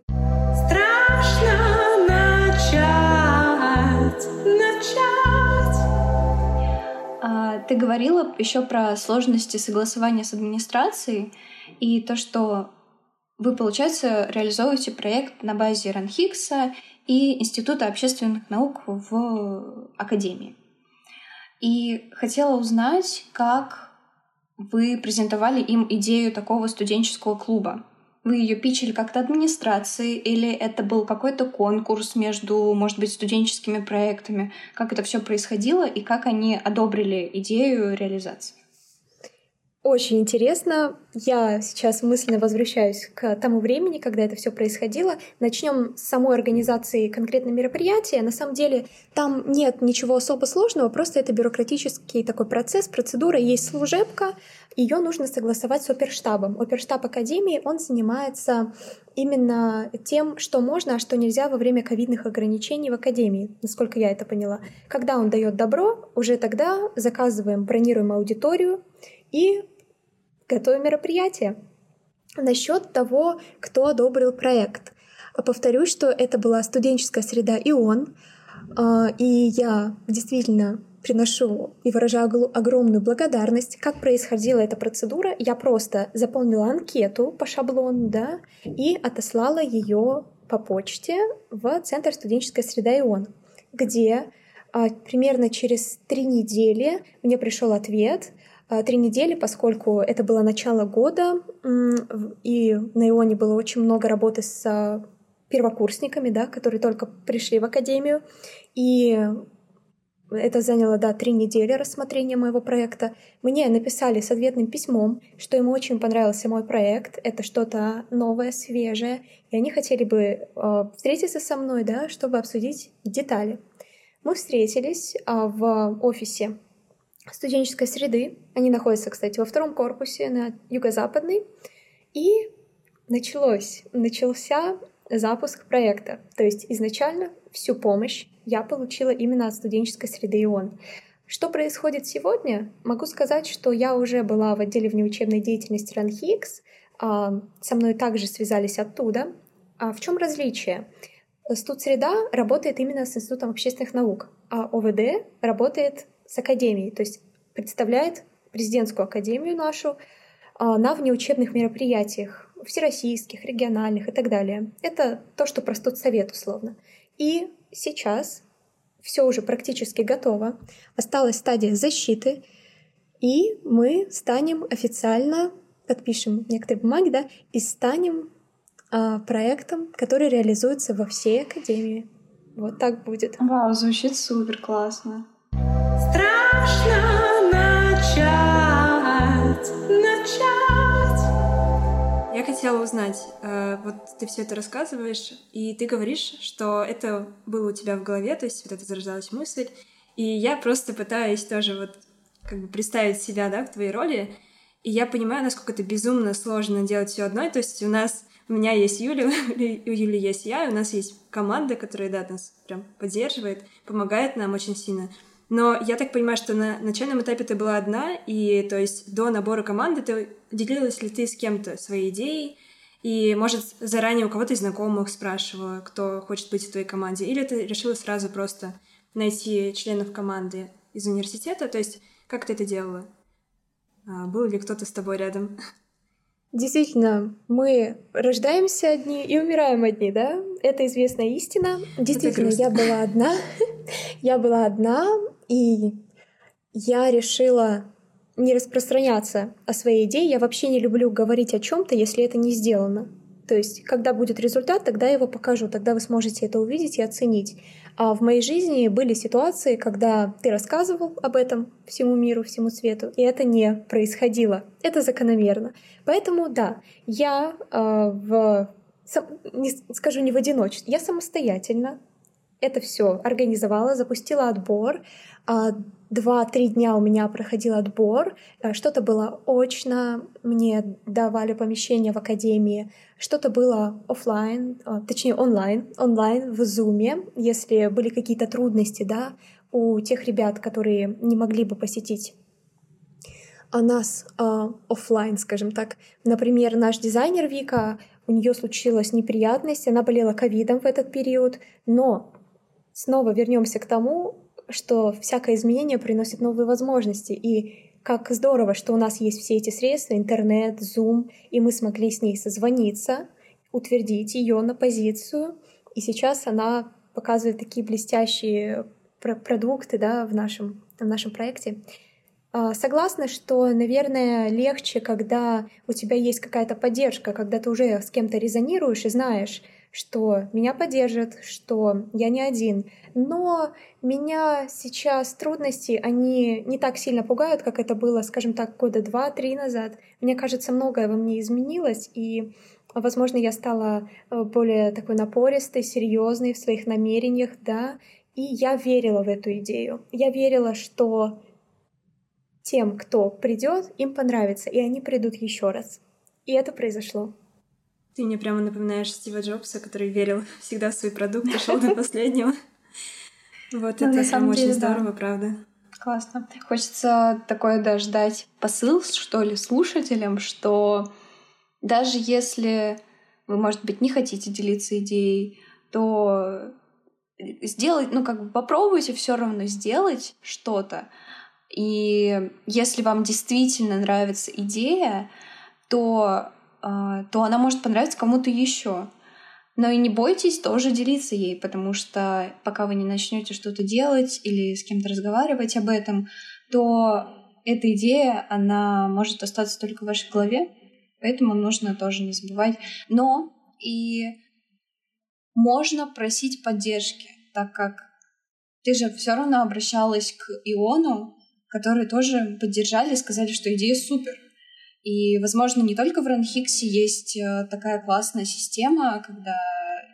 Страшно начать, начать. А, ты говорила еще про сложности согласования с администрацией и то, что вы, получается, реализовываете проект на базе Ранхикса и Института общественных наук в Академии. И хотела узнать, как вы презентовали им идею такого студенческого клуба. Вы ее пичили как-то администрации или это был какой-то конкурс между, может быть, студенческими проектами? Как это все происходило и как они одобрили идею реализации? Очень интересно. Я сейчас мысленно возвращаюсь к тому времени, когда это все происходило. Начнем с самой организации конкретного мероприятия. На самом деле там нет ничего особо сложного, просто это бюрократический такой процесс, процедура. Есть служебка, ее нужно согласовать с оперштабом. Оперштаб Академии, он занимается именно тем, что можно, а что нельзя во время ковидных ограничений в Академии, насколько я это поняла. Когда он дает добро, уже тогда заказываем, бронируем аудиторию и готовим мероприятие. Насчет того, кто одобрил проект. Повторюсь, что это была студенческая среда ИОН, а, и я действительно приношу и выражаю огромную благодарность. Как происходила эта процедура? Я просто заполнила анкету по шаблону, да, и отослала ее по почте в Центр студенческой среды ИОН, где А примерно через три недели мне пришел ответ. А, три недели, поскольку это было начало года, и на Ионе было очень много работы с первокурсниками, да, которые только пришли в академию. И это заняло, да, три недели рассмотрения моего проекта. Мне написали с ответным письмом, что им очень понравился мой проект. Это что-то новое, свежее. И они хотели бы э, встретиться со мной, да, чтобы обсудить детали. Мы встретились э, в офисе студенческой среды. Они находятся, кстати, во втором корпусе на юго-западной. И началось, начался запуск проекта. То есть изначально всю помощь я получила именно от студенческой среды ИОН. Что происходит сегодня? Могу сказать, что я уже была в отделе внеучебной деятельности РАНХИКС, со мной также связались оттуда. А в чем различие? Студсреда работает именно с Институтом общественных наук, а ОВД работает с академией, то есть представляет президентскую академию нашу а, на внеучебных мероприятиях, всероссийских, региональных и так далее. Это то, что про студсовет условно. И сейчас все уже практически готово. Осталась стадия защиты, и мы станем официально, подпишем некоторые бумаги, да, и станем а, проектом, который реализуется во всей академии. Вот так будет. Вау, звучит супер классно. Я хотела узнать, э, вот ты все это рассказываешь, и ты говоришь, что это было у тебя в голове, то есть вот это зарождалась мысль, и я просто пытаюсь тоже вот как бы представить себя, да, в твоей роли, и я понимаю, насколько это безумно сложно делать все одной, то есть у нас у меня есть Юля, *laughs* у Юли есть я, у нас есть команда, которая, да, нас прям поддерживает, помогает нам очень сильно. Но я так понимаю, что на начальном этапе ты была одна, и то есть до набора команды ты делилась ли ты с кем-то своей идеей, и, может, заранее у кого-то из знакомых спрашивала, кто хочет быть в твоей команде, или ты решила сразу просто найти членов команды из университета, то есть как ты это делала? А, был ли кто-то с тобой рядом? Действительно, мы рождаемся одни и умираем одни, да? Это известная истина. Действительно, я была одна. *laughs* я была одна, и я решила не распространяться о своей идее. Я вообще не люблю говорить о чем-то, если это не сделано. То есть, когда будет результат, тогда я его покажу, тогда вы сможете это увидеть и оценить. А в моей жизни были ситуации, когда ты рассказывал об этом всему миру, всему свету, и это не происходило. Это закономерно. Поэтому, да, я э, в не скажу не в одиночестве, я самостоятельно это все организовала, запустила отбор. А, два-три дня у меня проходил отбор. А, что-то было очно, мне давали помещение в академии, что-то было офлайн, а, точнее онлайн, онлайн в зуме, если были какие-то трудности, да, у тех ребят, которые не могли бы посетить а нас э, офлайн, скажем так. Например, наш дизайнер Вика, у нее случилась неприятность, она болела ковидом в этот период, но снова вернемся к тому, что всякое изменение приносит новые возможности. И как здорово, что у нас есть все эти средства, интернет, Zoom, и мы смогли с ней созвониться, утвердить ее на позицию. И сейчас она показывает такие блестящие продукты да, в, нашем, в нашем проекте. А, согласна, что, наверное, легче, когда у тебя есть какая-то поддержка, когда ты уже с кем-то резонируешь и знаешь, что меня поддержат, что я не один. Но меня сейчас трудности, они не так сильно пугают, как это было, скажем так, года два-три назад. Мне кажется, многое во мне изменилось, и, возможно, я стала э, более такой напористой, серьезной в своих намерениях, да, и я верила в эту идею. Я верила, что тем, кто придет, им понравится, и они придут еще раз. И это произошло. Ты мне прямо напоминаешь Стива Джобса, который верил *laughs* всегда в свой продукт и шел до последнего. *laughs* Вот ну, это прям очень здорово, правда. Классно. Хочется такое даже дать посыл, что ли, слушателям, что даже если вы, может быть, не хотите делиться идеей, то сделать, ну, как бы попробуйте все равно сделать что-то. И если вам действительно нравится идея, то то она может понравиться кому-то еще. Но и не бойтесь тоже делиться ей, потому что пока вы не начнете что-то делать или с кем-то разговаривать об этом, то эта идея, она может остаться только в вашей голове, поэтому нужно тоже не забывать. Но и можно просить поддержки, так как ты же все равно обращалась к Иону, которые тоже поддержали сказали, что идея супер. И, возможно, не только в Ранхиксе есть э, такая классная система, когда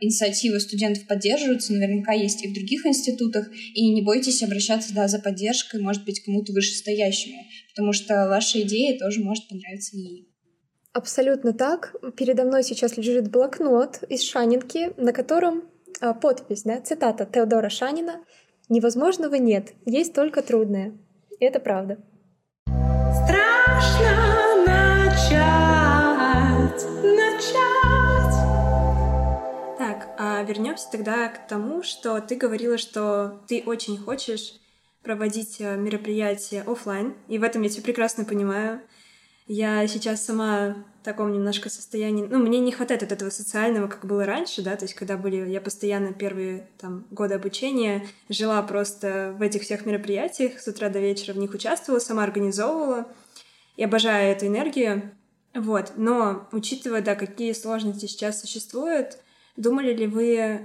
инициативы студентов поддерживаются, наверняка есть и в других институтах, и не бойтесь обращаться да, за поддержкой, может быть, кому-то вышестоящему, потому что ваша идея тоже может понравиться ей. Абсолютно так. Передо мной сейчас лежит блокнот из Шанинки, на котором а, подпись, да, цитата Теодора Шанина «Невозможного нет, есть только трудное». И это правда. Вернемся тогда к тому, что ты говорила, что ты очень хочешь проводить э, мероприятия офлайн, и в этом я тебя прекрасно понимаю. Я сейчас сама в таком немножко состоянии... Ну, мне не хватает вот этого социального, как было раньше, да, то есть когда были... Я постоянно первые там годы обучения жила просто в этих всех мероприятиях, с утра до вечера в них участвовала, сама организовывала. И обожаю эту энергию. Вот, но учитывая, да, какие сложности сейчас существуют, думали ли вы э,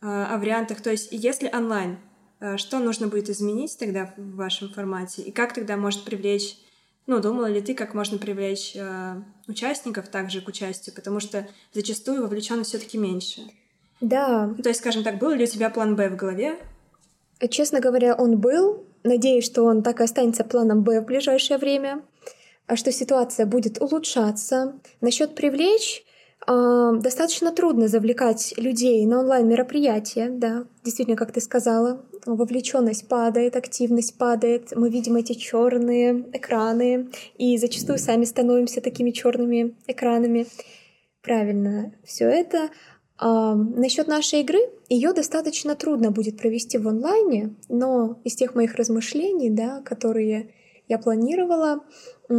о вариантах, то есть если онлайн, э, что нужно будет изменить тогда в вашем формате, и как тогда может привлечь ну, думала ли ты, как можно привлечь э, участников также к участию, потому что зачастую вовлеченность все-таки меньше. Да. То есть, скажем так, был ли у тебя план Б в голове? Честно говоря, он был. Надеюсь, что он так и останется планом Б в ближайшее время, а что ситуация будет улучшаться. Насчет привлечь э, достаточно трудно завлекать людей на онлайн-мероприятия, да, действительно, как ты сказала, вовлеченность падает, активность падает, мы видим эти черные экраны и зачастую сами становимся такими черными экранами. Правильно, все это. А, насчет нашей игры, ее достаточно трудно будет провести в онлайне, но из тех моих размышлений, да, которые я планировала,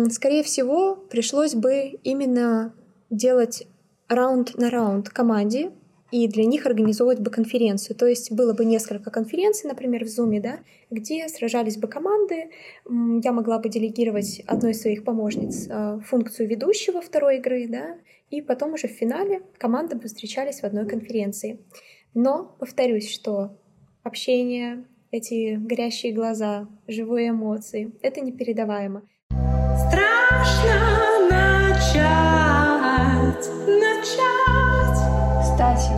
скорее всего, пришлось бы именно делать раунд на раунд команде, и для них организовывать бы конференцию. То есть было бы несколько конференций, например, в Zoom, да, где сражались бы команды. Я могла бы делегировать одной из своих помощниц э, функцию ведущего второй игры, да, и потом уже в финале команды бы встречались в одной конференции. Но повторюсь, что общение, эти горящие глаза, живые эмоции — это непередаваемо. Страшно начать. Кстати,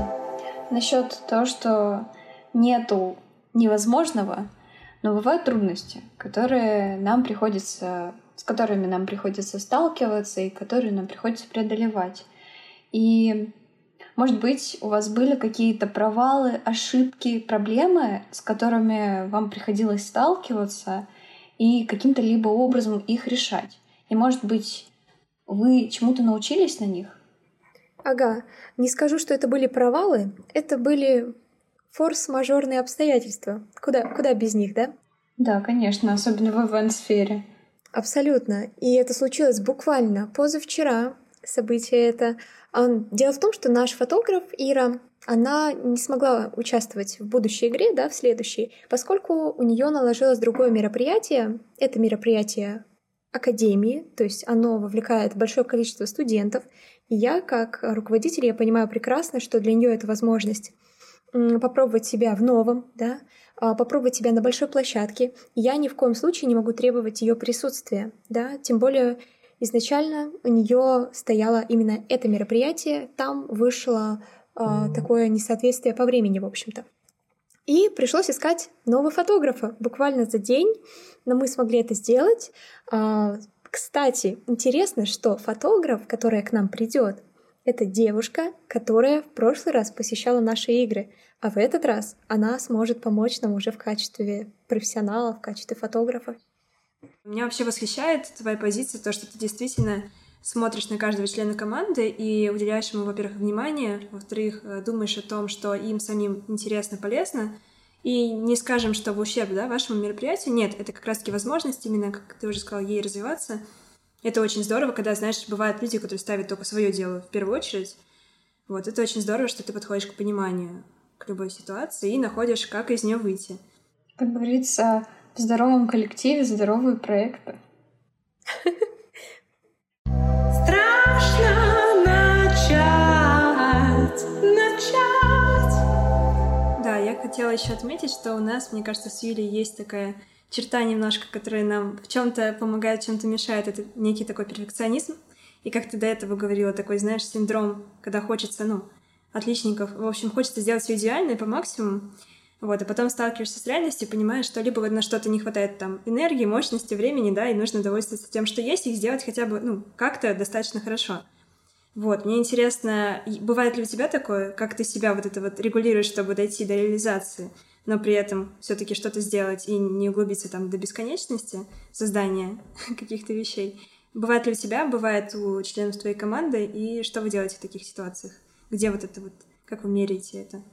насчет того, что нету невозможного, но бывают трудности, которые нам приходится, с которыми нам приходится сталкиваться и которые нам приходится преодолевать. И, может быть, у вас были какие-то провалы, ошибки, проблемы, с которыми вам приходилось сталкиваться и каким-то либо образом их решать. И, может быть, вы чему-то научились на них? Ага, не скажу, что это были провалы, это были форс-мажорные обстоятельства. Куда, куда без них, да? Да, конечно, особенно в ивент-сфере. Абсолютно. И это случилось буквально позавчера, событие это. Дело в том, что наш фотограф Ира, она не смогла участвовать в будущей игре, да, в следующей, поскольку у нее наложилось другое мероприятие. Это мероприятие академии, то есть оно вовлекает большое количество студентов, я, как руководитель, я понимаю прекрасно, что для нее это возможность попробовать себя в новом, да, а, попробовать себя на большой площадке. Я ни в коем случае не могу требовать ее присутствия, да, тем более изначально у нее стояло именно это мероприятие, там вышло э, такое несоответствие по времени, в общем-то. И пришлось искать нового фотографа буквально за день, но мы смогли это сделать. А, кстати, интересно, что фотограф, которая к нам придет, это девушка, которая в прошлый раз посещала наши игры, а в этот раз она сможет помочь нам уже в качестве профессионала, в качестве фотографа. Меня вообще восхищает твоя позиция, то, что ты действительно смотришь на каждого члена команды и уделяешь ему, во-первых, внимание, во-вторых, э, думаешь о том, что им самим интересно, полезно, и не скажем, что в ущерб да, вашему мероприятию. Нет, это как раз-таки возможность именно, как ты уже сказал, ей развиваться. Это очень здорово, когда, знаешь, бывают люди, которые ставят только свое дело в первую очередь. Вот, это очень здорово, что ты подходишь к пониманию к любой ситуации и находишь, как из нее выйти. Как говорится, в здоровом коллективе здоровые проекты. *laughs* хотела еще отметить, что у нас, мне кажется, с Юлей есть такая черта немножко, которая нам в чем-то помогает, в чем-то мешает. Это некий такой перфекционизм. И как ты до этого говорила, такой, знаешь, синдром, когда хочется, ну, отличников. В общем, хочется сделать все идеально по максимуму. Вот, а потом сталкиваешься с реальностью, понимаешь, что либо на что-то не хватает там энергии, мощности, времени, да, и нужно довольствоваться тем, что есть, и сделать хотя бы, ну, как-то достаточно хорошо. Вот, мне интересно, бывает ли у тебя такое, как ты себя вот это вот регулируешь, чтобы дойти до реализации, но при этом все таки что-то сделать и не углубиться там до бесконечности создания *laughs* каких-то вещей? Бывает ли у тебя, бывает у членов твоей команды, и что вы делаете в таких ситуациях? Где вот это вот, как вы меряете это?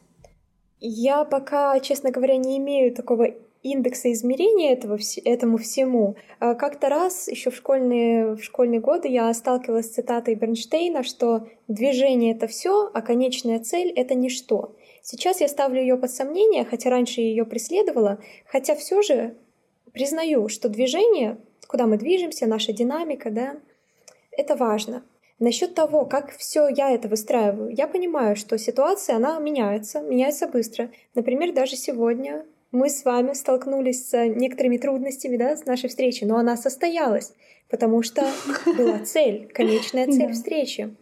Я пока, честно говоря, не имею такого индекса измерения этого, этому всему. А как-то раз еще в школьные, в школьные годы я сталкивалась с цитатой Бернштейна, что движение — это все, а конечная цель — это ничто. Сейчас я ставлю ее под сомнение, хотя раньше ее преследовала, хотя все же признаю, что движение, куда мы движемся, наша динамика, да, это важно. Насчет того, как все я это выстраиваю, я понимаю, что ситуация, она меняется, меняется быстро. Например, даже сегодня мы с вами столкнулись с некоторыми трудностями да, с нашей встречи, но она состоялась, потому что была цель, конечная *laughs* цель встречи.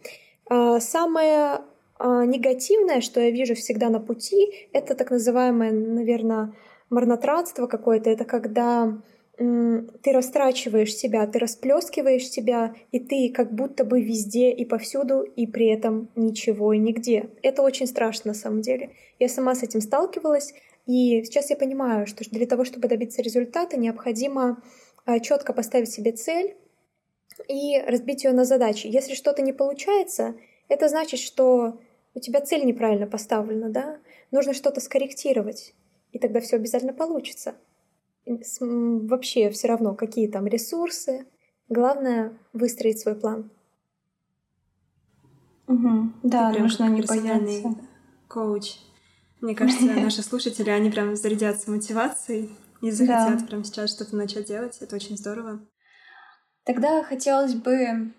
А, самое а, негативное, что я вижу всегда на пути, это так называемое, наверное, марнотратство какое-то. Это когда ты растрачиваешь себя, ты расплескиваешь себя, и ты как будто бы везде и повсюду, и при этом ничего и нигде. Это очень страшно на самом деле. Я сама с этим сталкивалась, и сейчас я понимаю, что для того, чтобы добиться результата, необходимо а, четко поставить себе цель и разбить ее на задачи. Если что-то не получается, это значит, что у тебя цель неправильно поставлена, да? Нужно что-то скорректировать, и тогда все обязательно получится вообще все равно, какие там ресурсы. Главное выстроить свой план. Угу. Да, нужно не бояться. Коуч. Мне кажется, *laughs* наши слушатели, они прям зарядятся мотивацией и захотят да. прямо сейчас что-то начать делать. Это очень здорово. Тогда хотелось бы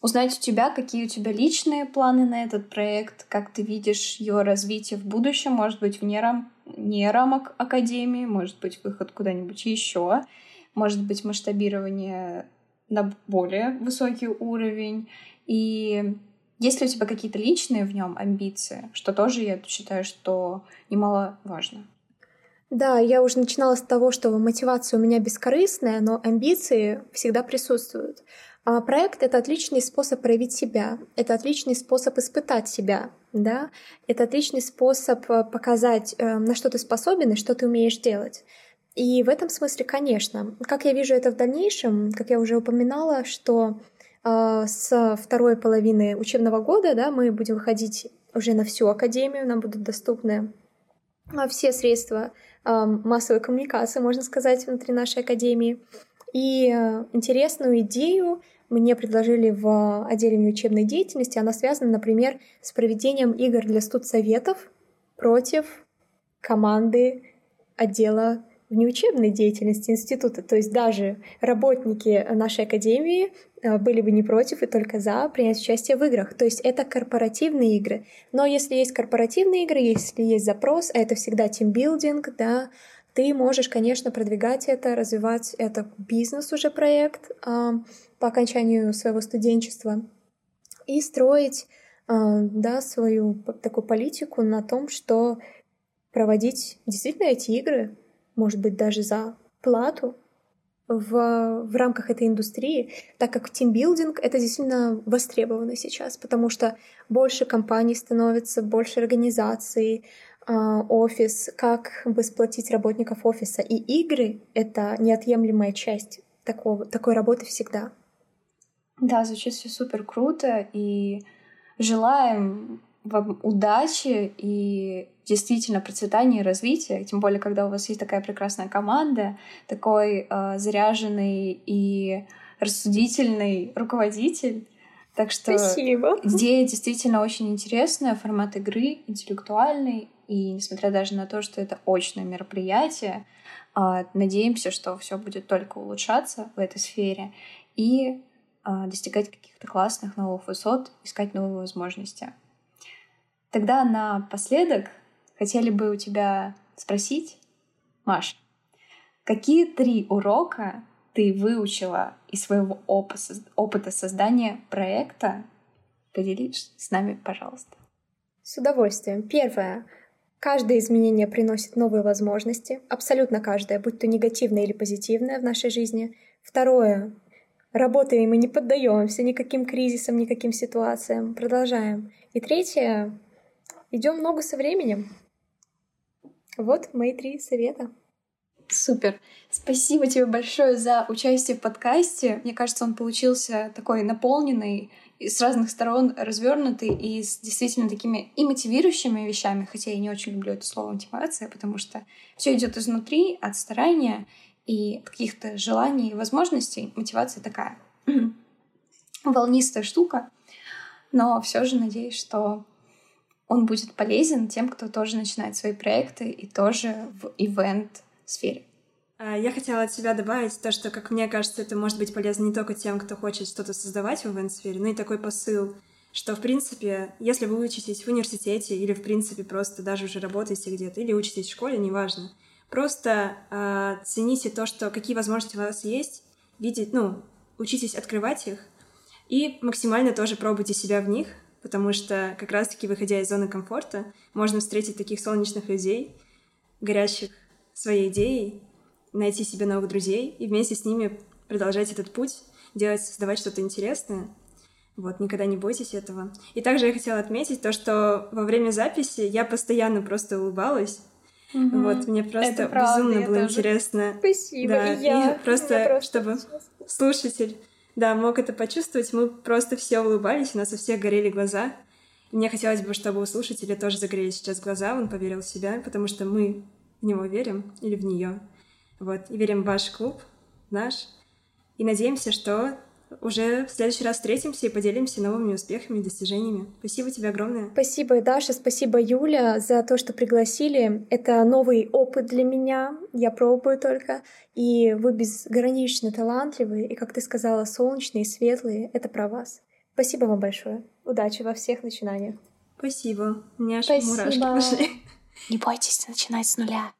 узнать у тебя, какие у тебя личные планы на этот проект, как ты видишь его развитие в будущем, может быть, вне, рам... не рамок Академии, может быть, выход куда-нибудь еще, может быть, масштабирование на более высокий уровень. И есть ли у тебя какие-то личные в нем амбиции, что тоже я считаю, что немаловажно? Да, я уже начинала с того, что мотивация у меня бескорыстная, но амбиции всегда присутствуют. А проект — это отличный способ проявить себя, это отличный способ испытать себя, да? это отличный способ э, показать, э, на что ты способен и что ты умеешь делать. И в этом смысле, конечно. Как я вижу это в дальнейшем, как я уже упоминала, что с второй половины учебного года да, мы будем выходить уже на всю академию, нам будут доступны э, все средства э, массовой коммуникации, можно сказать, внутри нашей академии. И интересную идею мне предложили в отделе внеучебной деятельности. Она связана, например, с проведением игр для студсоветов против команды отдела внеучебной деятельности института. То есть даже работники нашей академии э, были бы не против и только за принять участие в играх. То есть это корпоративные игры. Но если есть корпоративные игры, если есть запрос, а это всегда тимбилдинг, да, ты можешь, конечно, продвигать это, развивать это бизнес уже проект э, по окончанию своего студенчества и строить э, да, свою такую политику на том, что проводить действительно эти игры, может быть, даже за плату в, в рамках этой индустрии, так как тимбилдинг — это действительно востребовано сейчас, потому что больше компаний становится, больше организаций, а, офис, как бы сплотить работников офиса. И игры — это неотъемлемая часть такого, такой работы всегда. Да, звучит все супер круто, и желаем вам удачи и действительно процветания и развития, тем более, когда у вас есть такая прекрасная команда, такой э, заряженный и рассудительный руководитель. Так что Спасибо. идея действительно очень интересная, формат игры интеллектуальный, и несмотря даже на то, что это очное мероприятие, а, надеемся, что все будет только улучшаться в этой сфере и а, достигать каких-то классных новых высот, искать новые возможности. Тогда напоследок хотели бы у тебя спросить, Маша, какие три урока ты выучила из своего опыта создания проекта? Поделись с нами, пожалуйста. С удовольствием. Первое. Каждое изменение приносит новые возможности, абсолютно каждое, будь то негативное или позитивное в нашей жизни. Второе. Работаем и не поддаемся никаким кризисам, никаким ситуациям. Продолжаем. И третье. Идем много со временем. Вот мои три совета. Супер. Спасибо тебе большое за участие в подкасте. Мне кажется, он получился такой наполненный, с разных сторон развернутый и с действительно такими и мотивирующими вещами, хотя я не очень люблю это слово мотивация, потому что все идет изнутри, от старания и каких-то желаний и возможностей. Мотивация такая волнистая штука, но все же надеюсь, что он будет полезен тем, кто тоже начинает свои проекты и тоже в ивент сфере. А, я хотела от себя добавить то, что, как мне кажется, это может быть полезно не только тем, кто хочет что-то создавать в ивент-сфере, но и такой посыл, что, в принципе, если вы учитесь в университете или, в принципе, просто даже уже работаете где-то или учитесь в школе, неважно, просто э, цените то, что какие возможности у вас есть, видеть, ну, учитесь открывать их и максимально тоже пробуйте себя в них, потому что как раз-таки, выходя из зоны комфорта, можно встретить таких солнечных людей, горящих своей идеей, найти себе новых друзей и вместе с ними продолжать этот путь, делать, создавать что-то интересное. Вот, никогда не бойтесь этого. И также я хотела отметить то, что во время записи я постоянно просто улыбалась. Угу. Вот, мне просто Это безумно было тоже. интересно. Спасибо, Да, и я. и просто, просто чтобы слушатель, да, мог это почувствовать, мы просто все улыбались, у нас у всех горели глаза. Мне хотелось бы, чтобы у слушателя тоже загорелись сейчас глаза, он поверил в себя, потому что мы в него верим или в нее. Вот, и верим в ваш клуб, наш. И надеемся, что уже в следующий раз встретимся и поделимся новыми успехами и достижениями. Спасибо тебе огромное. Спасибо, Даша, спасибо, Юля, за то, что пригласили. Это новый опыт для меня, я пробую только. И вы безгранично талантливые, и, как ты сказала, солнечные, светлые. Это про вас. Спасибо вам большое. Удачи во всех начинаниях. Спасибо. У меня аж Спасибо. мурашки пошли. Не бойтесь начинать с нуля.